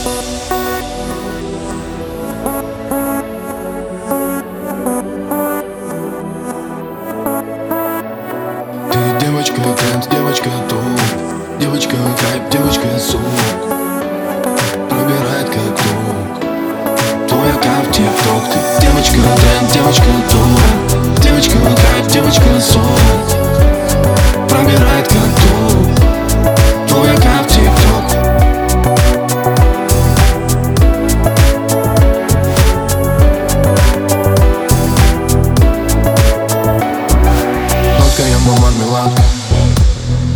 Девочка тренд, девочка топ Девочка хайп, девочка сок Пробирает как ток Твой аккаунт девочка тренд, девочка топ Девочка хайп, девочка сок Сладкая мармеладка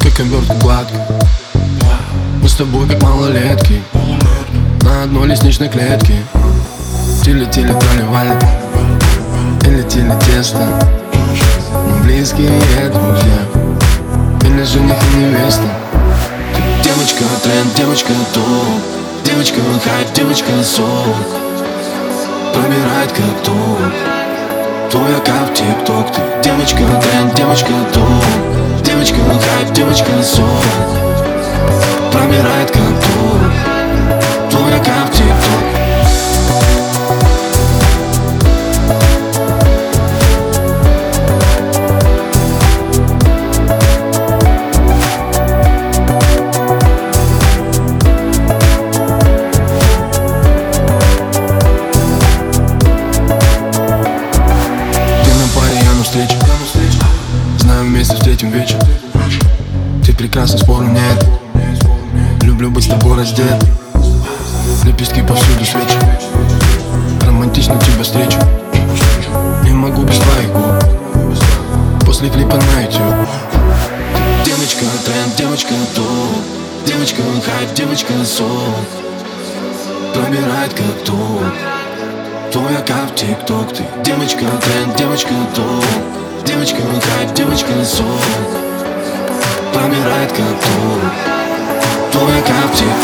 Как обертка гладко Мы с тобой как малолетки. На одной лестничной клетке. Тили-тили проливали. Или тили тесто. Мы близкие друзья. Или жених и невеста. Ты девочка тренд, девочка топ. Девочка хайп, девочка сок. Пробирает как ток Аккаунт в тикток Ты девочка тренд, девочка топ Девочка хайп, девочка сок Пробирает как ток Твой аккаунт Встретим вечер Ты прекрасна, спору нет. Люблю быть с тобой раздет. Лепестки повсюду свечи. Романтично тебя встречу. Не могу без твоих губ. После клипа на YouTube Девочка тренд, девочка топ. Девочка хайп, девочка сок. Пробирает как Твой аккаунт в тикток Ты. Девочка тренд, девочка топ Девочка не девочка не сон Помирает как тур Твой капти